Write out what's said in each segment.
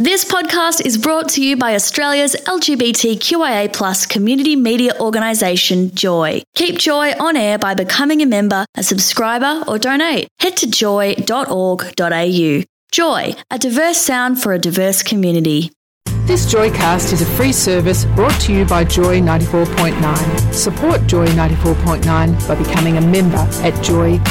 This podcast is brought to you by Australia's LGBTQIA plus community media organisation, Joy. Keep Joy on air by becoming a member, a subscriber, or donate. Head to joy.org.au. Joy, a diverse sound for a diverse community. This Joycast is a free service brought to you by Joy 94.9. Support Joy 94.9 by becoming a member at joy.org.au.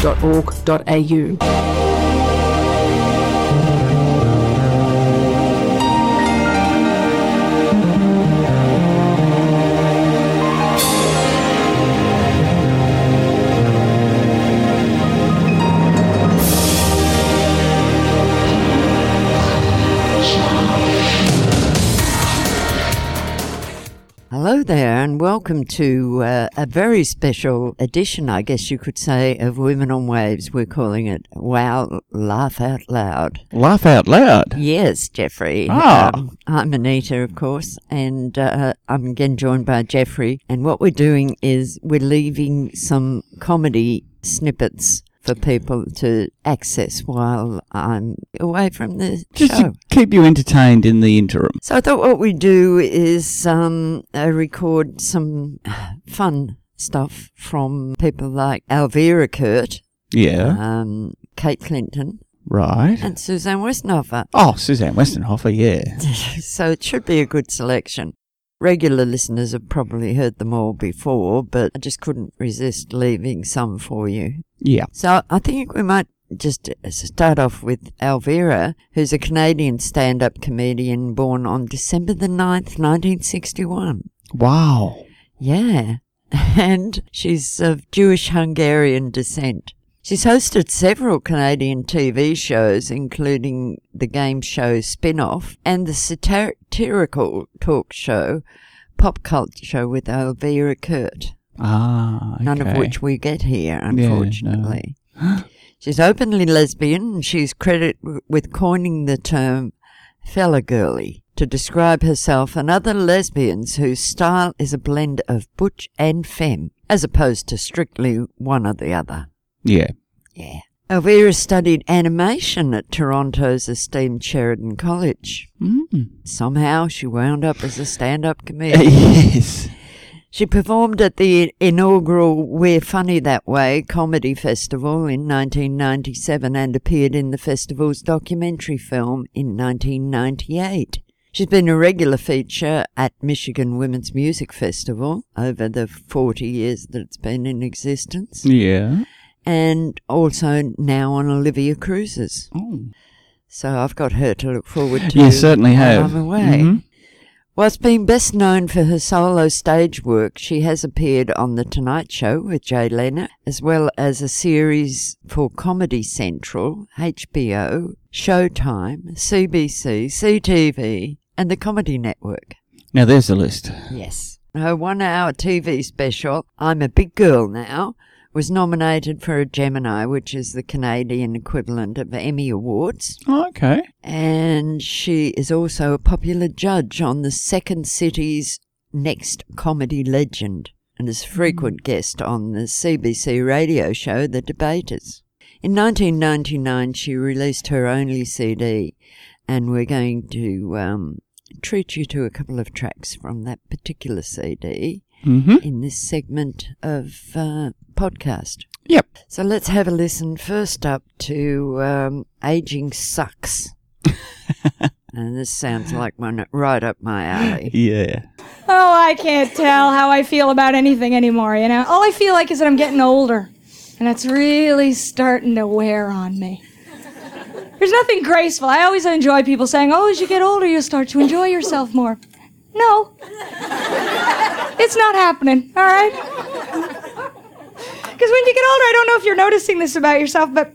and welcome to uh, a very special edition, I guess you could say, of Women on Waves. We're calling it Wow Laugh Out Loud. Laugh out loud. Yes, Jeffrey. Ah. Um, I'm Anita, of course, and uh, I'm again joined by Jeffrey. And what we're doing is we're leaving some comedy snippets for people to access while I'm away from the Just show. to keep you entertained in the interim. So I thought what we do is um, uh, record some fun stuff from people like Elvira Kurt, Yeah. um, Kate Clinton, right. and Suzanne Westhofer. Oh, Suzanne Westenhoefer, yeah. so it should be a good selection. Regular listeners have probably heard them all before, but I just couldn't resist leaving some for you. Yeah. So I think we might just uh, start off with Elvira, who's a Canadian stand-up comedian born on December the 9th, 1961. Wow. Yeah. And she's of Jewish Hungarian descent. She's hosted several Canadian TV shows, including the game show Spin Off and the satirical talk show Pop Culture Show with Elvira Kurt, Ah, none of which we get here, no. unfortunately. she's openly lesbian and she's credited with coining the term fella girly to describe herself and other lesbians whose style is a blend of butch and femme, as opposed to strictly one or the other. Yeah. Yeah. Elvira studied animation at Toronto's esteemed Sheridan College. Mm. Somehow she wound up as a stand-up comedian. yes. She performed at the inaugural We're Funny That Way comedy festival in 1997 and appeared in the festival's documentary film in 1998. She's been a regular feature at Michigan Women's Music Festival over the 40 years that it's been in existence, Yeah. And also now on Olivia Cruises. Oh. So I've got her to look forward to. You certainly have. I'm away. Mhm. Whilst being best known for her solo stage work, she has appeared on The Tonight Show with Jay Leno, as well as a series for Comedy Central, HBO, Showtime, CBC, CTV, and the Comedy Network. Now there's the list. Yes. Her one hour TV special, I'm a Big Girl Now, was nominated for a Gemini, which is the Canadian equivalent of Emmy Awards Oh, okay. and she is also a popular judge on the Second City's Next Comedy Legend and is a frequent guest on the CBC radio show The Debaters. In 1999, she released her only CD, and we're going to um, treat you to a couple of tracks from that particular CD Mm-hmm. in this segment of uh, podcast. Yep. So let's have a listen first up to um, Aging Sucks. and this sounds like one right up my alley. Yeah. Oh, I can't tell how I feel about anything anymore, you know? All I feel like is that I'm getting older, and it's really starting to wear on me. There's nothing graceful. I always enjoy people saying, oh, as you get older, you start to enjoy yourself more. No. it's not happening, all right? Because when you get older, I don't know if you're noticing this about yourself, but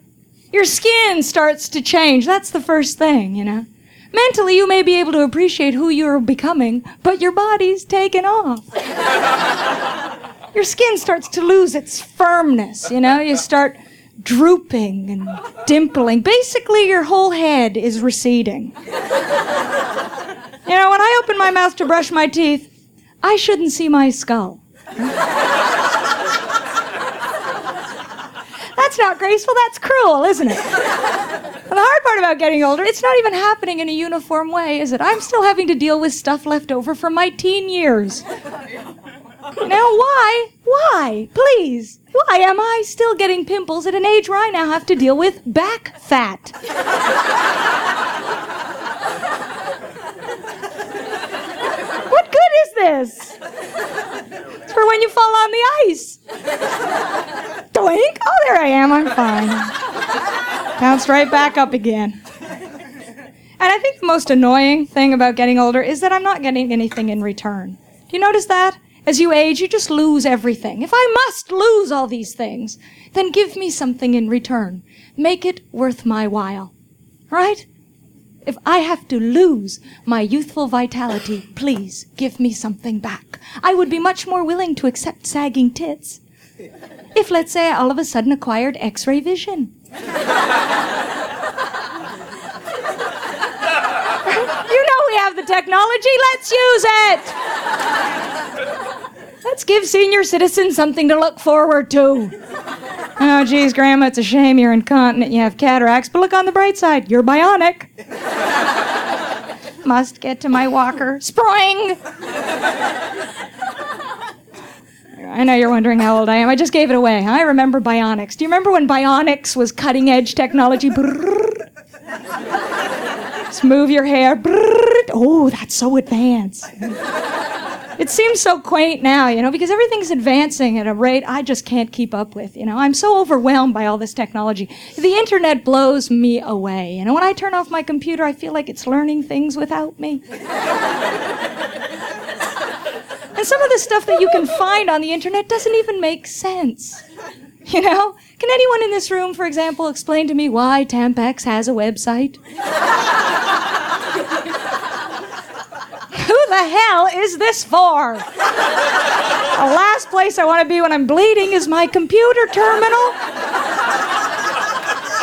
your skin starts to change. That's the first thing, you know? Mentally, you may be able to appreciate who you're becoming, but your body's taken off. your skin starts to lose its firmness, you know? You start drooping and dimpling. Basically, your whole head is receding. You know, when I open my mouth to brush my teeth, I shouldn't see my skull. That's not graceful, that's cruel, isn't it? And the hard part about getting older, it's not even happening in a uniform way, is it? I'm still having to deal with stuff left over from my teen years. Now, why? Why? Please. Why am I still getting pimples at an age where I now have to deal with back fat? what good is this? It's for when you fall on the ice. Doink. Oh, there I am. I'm fine. Bounced right back up again. And I think the most annoying thing about getting older is that I'm not getting anything in return. Do you notice that? As you age, you just lose everything. If I must lose all these things, then give me something in return. Make it worth my while. Right? If I have to lose my youthful vitality, please give me something back. I would be much more willing to accept sagging tits. If, let's say, I all of a sudden acquired x ray vision. you know we have the technology, let's use it! Let's give senior citizens something to look forward to. Oh, geez, Grandma, it's a shame you're incontinent. You have cataracts, but look on the bright side. You're bionic. Must get to my walker. Spring! I know you're wondering how old I am. I just gave it away. I remember bionics. Do you remember when bionics was cutting edge technology? Just move your hair. Oh, that's so advanced. It seems so quaint now, you know, because everything's advancing at a rate I just can't keep up with. You know, I'm so overwhelmed by all this technology. The internet blows me away. You know, when I turn off my computer, I feel like it's learning things without me. and some of the stuff that you can find on the internet doesn't even make sense. You know? Can anyone in this room, for example, explain to me why Tampax has a website? Who the hell is this for? The last place I want to be when I'm bleeding is my computer terminal.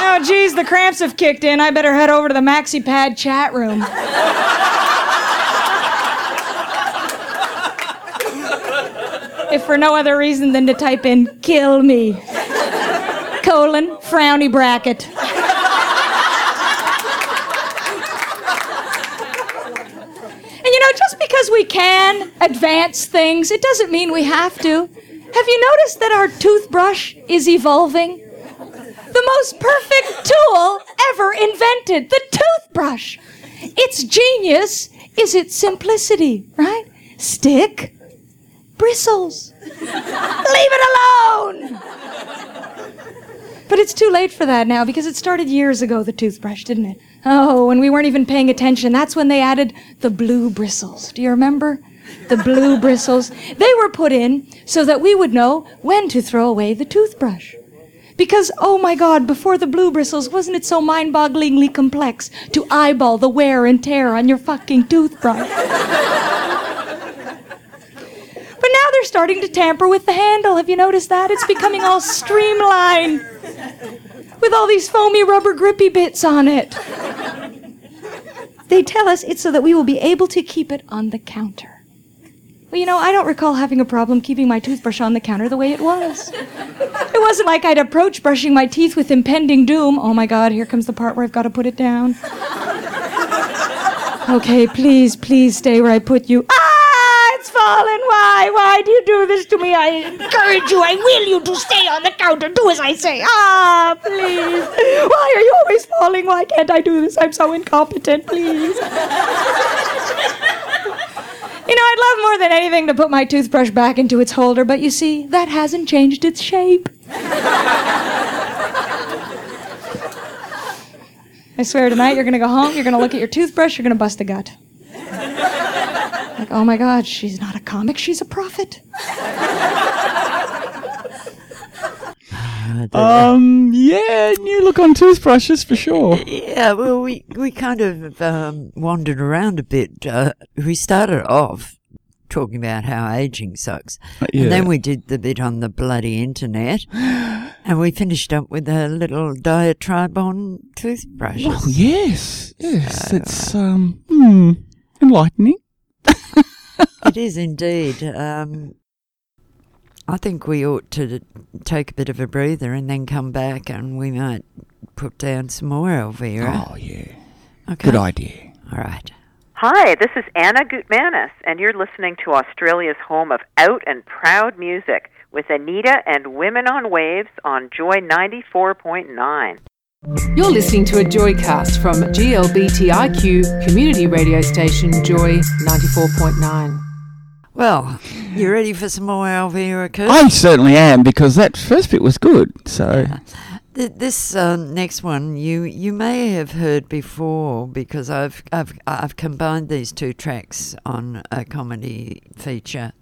Oh, geez, the cramps have kicked in. I better head over to the MaxiPad chat room. If for no other reason than to type in kill me colon frowny bracket. And you know just because we can advance things it doesn't mean we have to. Have you noticed that our toothbrush is evolving? The most perfect tool ever invented the toothbrush. Its genius is its simplicity right? Stick bristles. Leave it alone! But it's too late for that now because it started years ago, the toothbrush, didn't it? Oh, when we weren't even paying attention, that's when they added the blue bristles. Do you remember? The blue bristles. They were put in so that we would know when to throw away the toothbrush. Because, oh my God, before the blue bristles, wasn't it so mind bogglingly complex to eyeball the wear and tear on your fucking toothbrush? They're starting to tamper with the handle. Have you noticed that? It's becoming all streamlined with all these foamy rubber grippy bits on it. They tell us it's so that we will be able to keep it on the counter. Well, you know, I don't recall having a problem keeping my toothbrush on the counter the way it was. It wasn't like I'd approach brushing my teeth with impending doom. Oh my God, here comes the part where I've got to put it down. Okay, please, please stay where I put you. Ah! Why? Why do you do this to me? I encourage you. I will you to stay on the counter. Do as I say. Ah, please. Why are you always falling? Why can't I do this? I'm so incompetent. Please. You know, I'd love more than anything to put my toothbrush back into its holder, but you see, that hasn't changed its shape. I swear tonight you're gonna go home, you're gonna look at your toothbrush, you're gonna bust a gut. Like, oh my God, she's not a comic, she's a prophet. Um, yeah, new look on toothbrushes for sure. Yeah, well, we, we kind of um, wandered around a bit. Uh, we started off talking about how aging sucks. Yeah. And then we did the bit on the bloody internet. and we finished up with a little diatribe on toothbrushes. Well, yes, yes, it's um, hmm, enlightening. It is indeed. Um, I think we ought to take a bit of a breather and then come back and we might put down some more Elvira. Oh, yeah. okay. Good idea. All right. Hi, this is Anna Gutmanis, and you're listening to Australia's home of out and proud music with Anita and Women on Waves on Joy 94.9. You're listening to a Joycast from GLBTIQ community radio station Joy 94.9. Well, you ready for some more Elvira, Kurt? I certainly am because that first bit was good. So, Th- This uh, next one you you may have heard before because I've I've I've combined these two tracks on a comedy feature.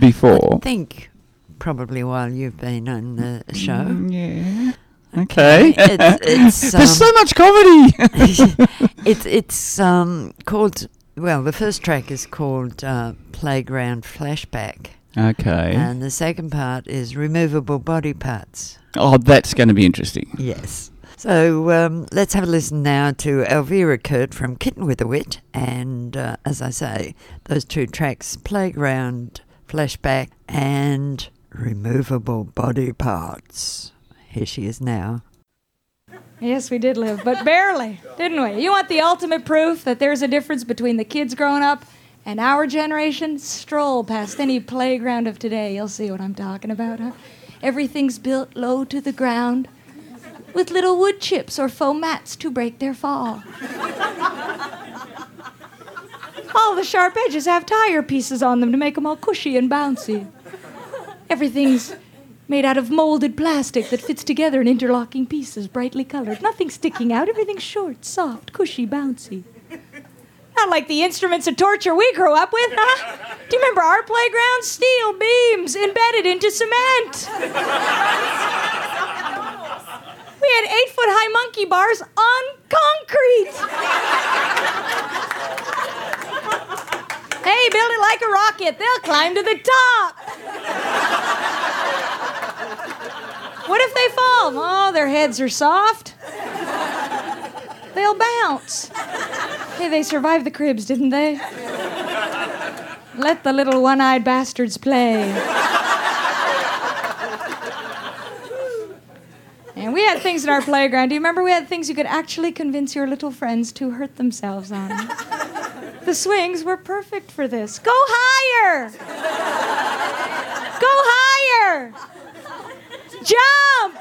before. I think probably while you've been on the show. Mm, yeah. Okay. It's, it's, There's so um, much comedy. it's it's um called well the first track is called uh, Playground Flashback okay. and the second part is Removable Body Parts. oh, that's going to be interesting. Yes. So um, let's have a listen now to Elvira Kurt from Kitten with a Wit. And uh, as I say, those two tracks Playground, Flashback, and Removable Body Parts. Here she is now. Yes, we did live, but barely, didn't we? You want the ultimate proof that there's a difference between the kids growing up and our generation? Stroll past any playground of today. You'll see what I'm talking about, huh? Everything's built low to the ground with little wood chips or foam mats to break their fall. all the sharp edges have tire pieces on them to make them all cushy and bouncy. Everything's made out of molded plastic that fits together in interlocking pieces, brightly colored. Nothing sticking out, everything's short, soft, cushy, bouncy. Not like the instruments of torture we grew up with, huh? Do you remember our playground? Steel beams embedded into cement. We had eight foot high monkey bars on concrete. hey, build it like a rocket, they'll climb to the top. What if they fall? Oh, their heads are soft. They'll bounce. Hey, they survived the cribs, didn't they? Let the little one eyed bastards play. And we had things in our playground. Do you remember we had things you could actually convince your little friends to hurt themselves on? The swings were perfect for this. Go higher! Go higher! Jump!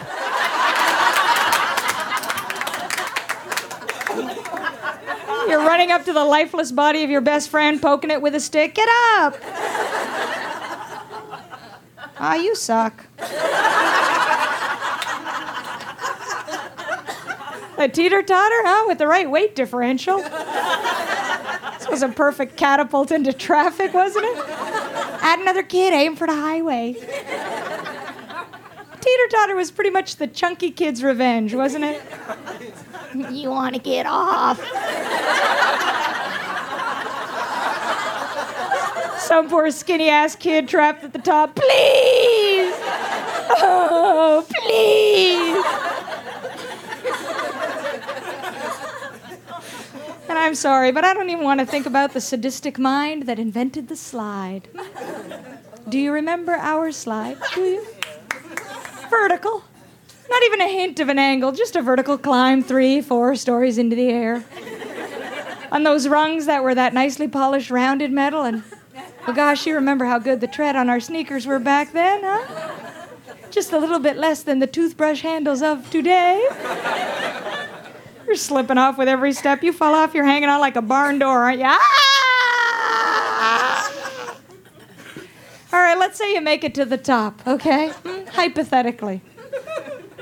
You're running up to the lifeless body of your best friend, poking it with a stick. Get up! Ah, you suck. A teeter totter, huh? With the right weight differential. This was a perfect catapult into traffic, wasn't it? Add another kid, aim for the highway. Teeter totter was pretty much the chunky kid's revenge, wasn't it? You want to get off. Some poor skinny ass kid trapped at the top. Please! Oh, please! And I'm sorry, but I don't even want to think about the sadistic mind that invented the slide. Do you remember our slide? Do you? Vertical. Not even a hint of an angle, just a vertical climb three, four stories into the air. On those rungs that were that nicely polished rounded metal, and well, gosh, you remember how good the tread on our sneakers were back then, huh? Just a little bit less than the toothbrush handles of today. You're slipping off with every step you fall off. You're hanging on like a barn door, aren't you? Ah! All right, let's say you make it to the top, okay? Hypothetically.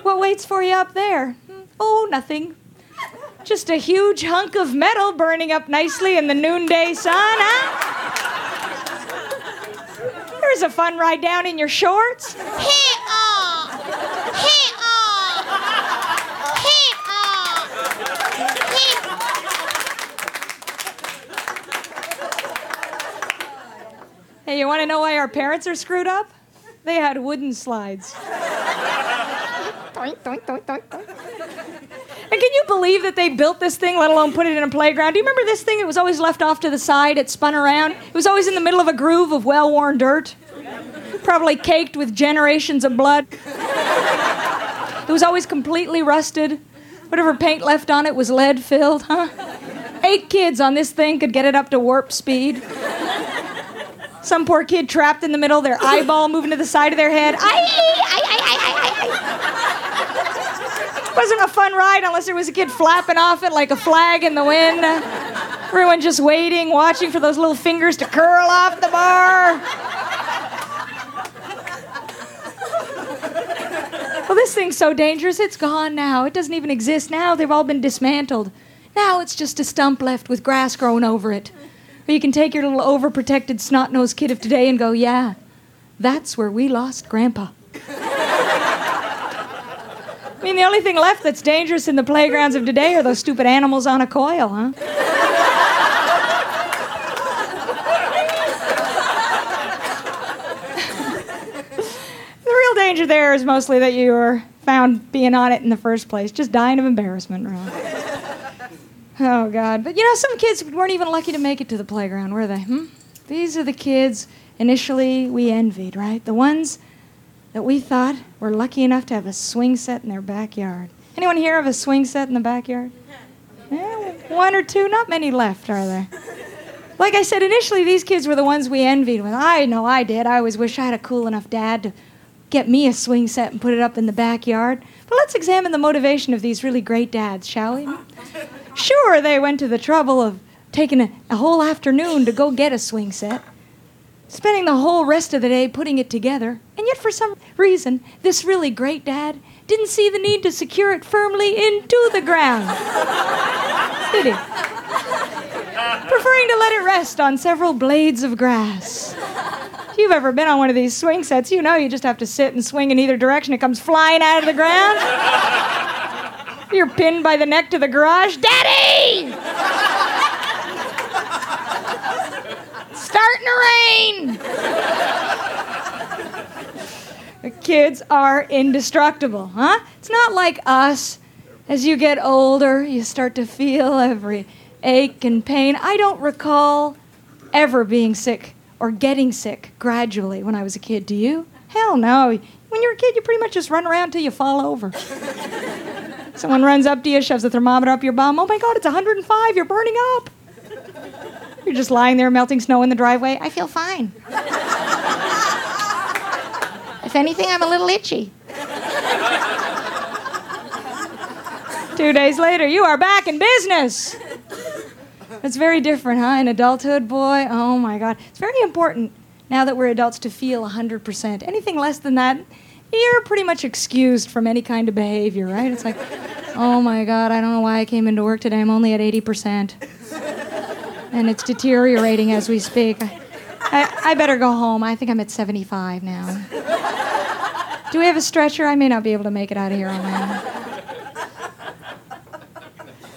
What waits for you up there? Oh, nothing. Just a huge hunk of metal burning up nicely in the noonday sun, huh? Here's a fun ride down in your shorts. Hee-aw! Hee-aw! Hee-aw! Hey, you want to know why our parents are screwed up? They had wooden slides. Doink, doink, doink, doink. And can you believe that they built this thing, let alone put it in a playground? Do you remember this thing? It was always left off to the side, it spun around. It was always in the middle of a groove of well worn dirt, probably caked with generations of blood. It was always completely rusted. Whatever paint left on it was lead filled, huh? Eight kids on this thing could get it up to warp speed. Some poor kid trapped in the middle, their eyeball moving to the side of their head. Aye, aye, aye, aye. Wasn't a fun ride unless there was a kid flapping off it like a flag in the wind. Everyone just waiting, watching for those little fingers to curl off the bar. Well, this thing's so dangerous, it's gone now. It doesn't even exist now. They've all been dismantled. Now it's just a stump left with grass growing over it. Or you can take your little overprotected snot nosed kid of today and go, yeah, that's where we lost Grandpa. I mean, the only thing left that's dangerous in the playgrounds of today are those stupid animals on a coil, huh? the real danger there is mostly that you were found being on it in the first place, just dying of embarrassment, really. Oh, God. But you know, some kids weren't even lucky to make it to the playground, were they? Hmm? These are the kids initially we envied, right? The ones that we thought were lucky enough to have a swing set in their backyard. Anyone here have a swing set in the backyard? Yeah, one or two, not many left, are there? Like I said, initially these kids were the ones we envied. I know I did. I always wish I had a cool enough dad to get me a swing set and put it up in the backyard. But let's examine the motivation of these really great dads, shall we? Sure, they went to the trouble of taking a, a, whole afternoon to go get a swing set, spending the whole rest of the day putting it together, and yet for some reason, this really great dad didn't see the need to secure it firmly into the ground. Did he? Preferring to let it rest on several blades of grass. If you've ever been on one of these swing sets, you know you just have to sit and swing in either direction. It comes flying out of the ground. You're pinned by the neck to the garage. Daddy! Starting to rain! the kids are indestructible, huh? It's not like us. As you get older, you start to feel every ache and pain. I don't recall ever being sick or getting sick gradually when I was a kid. Do you? Hell no. When you're a kid, you pretty much just run around till you fall over. Someone runs up to you, shoves a thermometer up your bum. Oh my God, it's 105. You're burning up. You're just lying there melting snow in the driveway. I feel fine. if anything, I'm a little itchy. Two days later, you are back in business. It's very different, huh? In adulthood, boy, oh my God. It's very important now that we're adults to feel 100%. Anything less than that, you're pretty much excused from any kind of behavior, right? It's like, oh my God, I don't know why I came into work today. I'm only at 80%. And it's deteriorating as we speak. I, I, I better go home. I think I'm at 75 now. Do we have a stretcher? I may not be able to make it out of here on my own.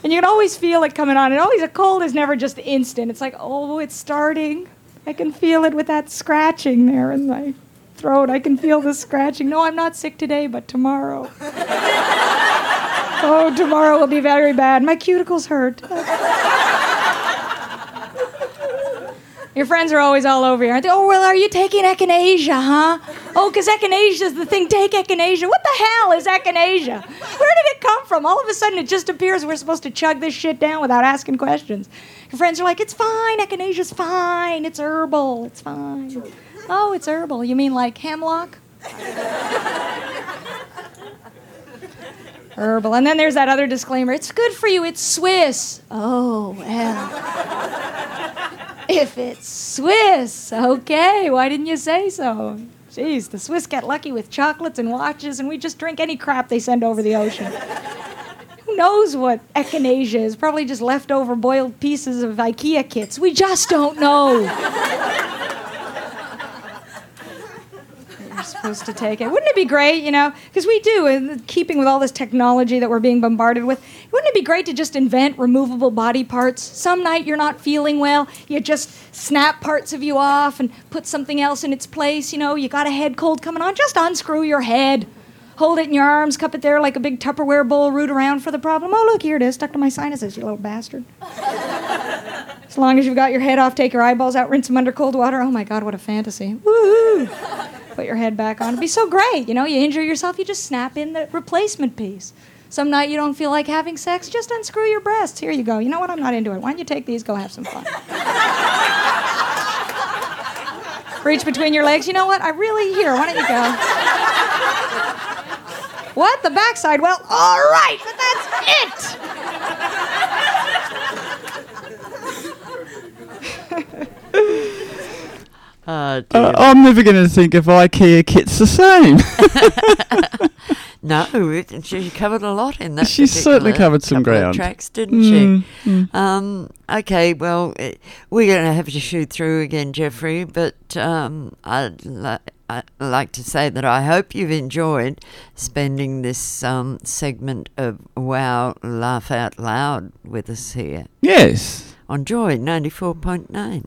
And you can always feel it coming on. And always, a cold is never just instant. It's like, oh, it's starting. I can feel it with that scratching there and my throat. I can feel the scratching. No, I'm not sick today, but tomorrow. oh, tomorrow will be very bad. My cuticles hurt. Your friends are always all over you, aren't they? Oh, well, are you taking echinacea, huh? Oh, because echinacea is the thing. Take echinacea. What the hell is echinacea? Where did it come from? All of a sudden, it just appears we're supposed to chug this shit down without asking questions. Your friends are like, it's fine. Echinacea's fine. It's herbal. It's fine. Oh, it's herbal. You mean like hemlock? herbal. And then there's that other disclaimer it's good for you, it's Swiss. Oh, well. if it's Swiss, okay, why didn't you say so? Jeez, the Swiss get lucky with chocolates and watches, and we just drink any crap they send over the ocean. Who knows what echinacea is? Probably just leftover boiled pieces of IKEA kits. We just don't know. Supposed to take it. Wouldn't it be great, you know? Because we do, in keeping with all this technology that we're being bombarded with, wouldn't it be great to just invent removable body parts? Some night you're not feeling well, you just snap parts of you off and put something else in its place. You know, you got a head cold coming on, just unscrew your head. Hold it in your arms, cup it there like a big Tupperware bowl, root around for the problem. Oh, look, here it is, stuck to my sinuses, you little bastard. as long as you've got your head off, take your eyeballs out, rinse them under cold water. Oh my God, what a fantasy. Woohoo! Put your head back on. It'd be so great. You know, you injure yourself, you just snap in the replacement piece. Some night you don't feel like having sex, just unscrew your breasts. Here you go. You know what? I'm not into it. Why don't you take these? Go have some fun. Reach between your legs. You know what? I really here. Why don't you go? What? The backside? Well, all right, but that's it. Oh. Uh, I'm never going to think of IKEA kits the same. No, it, she covered a lot in that. She certainly covered some ground. Tracks, didn't Mm, she? Um, okay, well, eh, we're going to have to shoot through again, Jeffrey. But um, I'd, li- I'd like to say that I hope you've enjoyed spending this um, segment of Wow Laugh Out Loud with us here yes. on Joy ninety four point nine.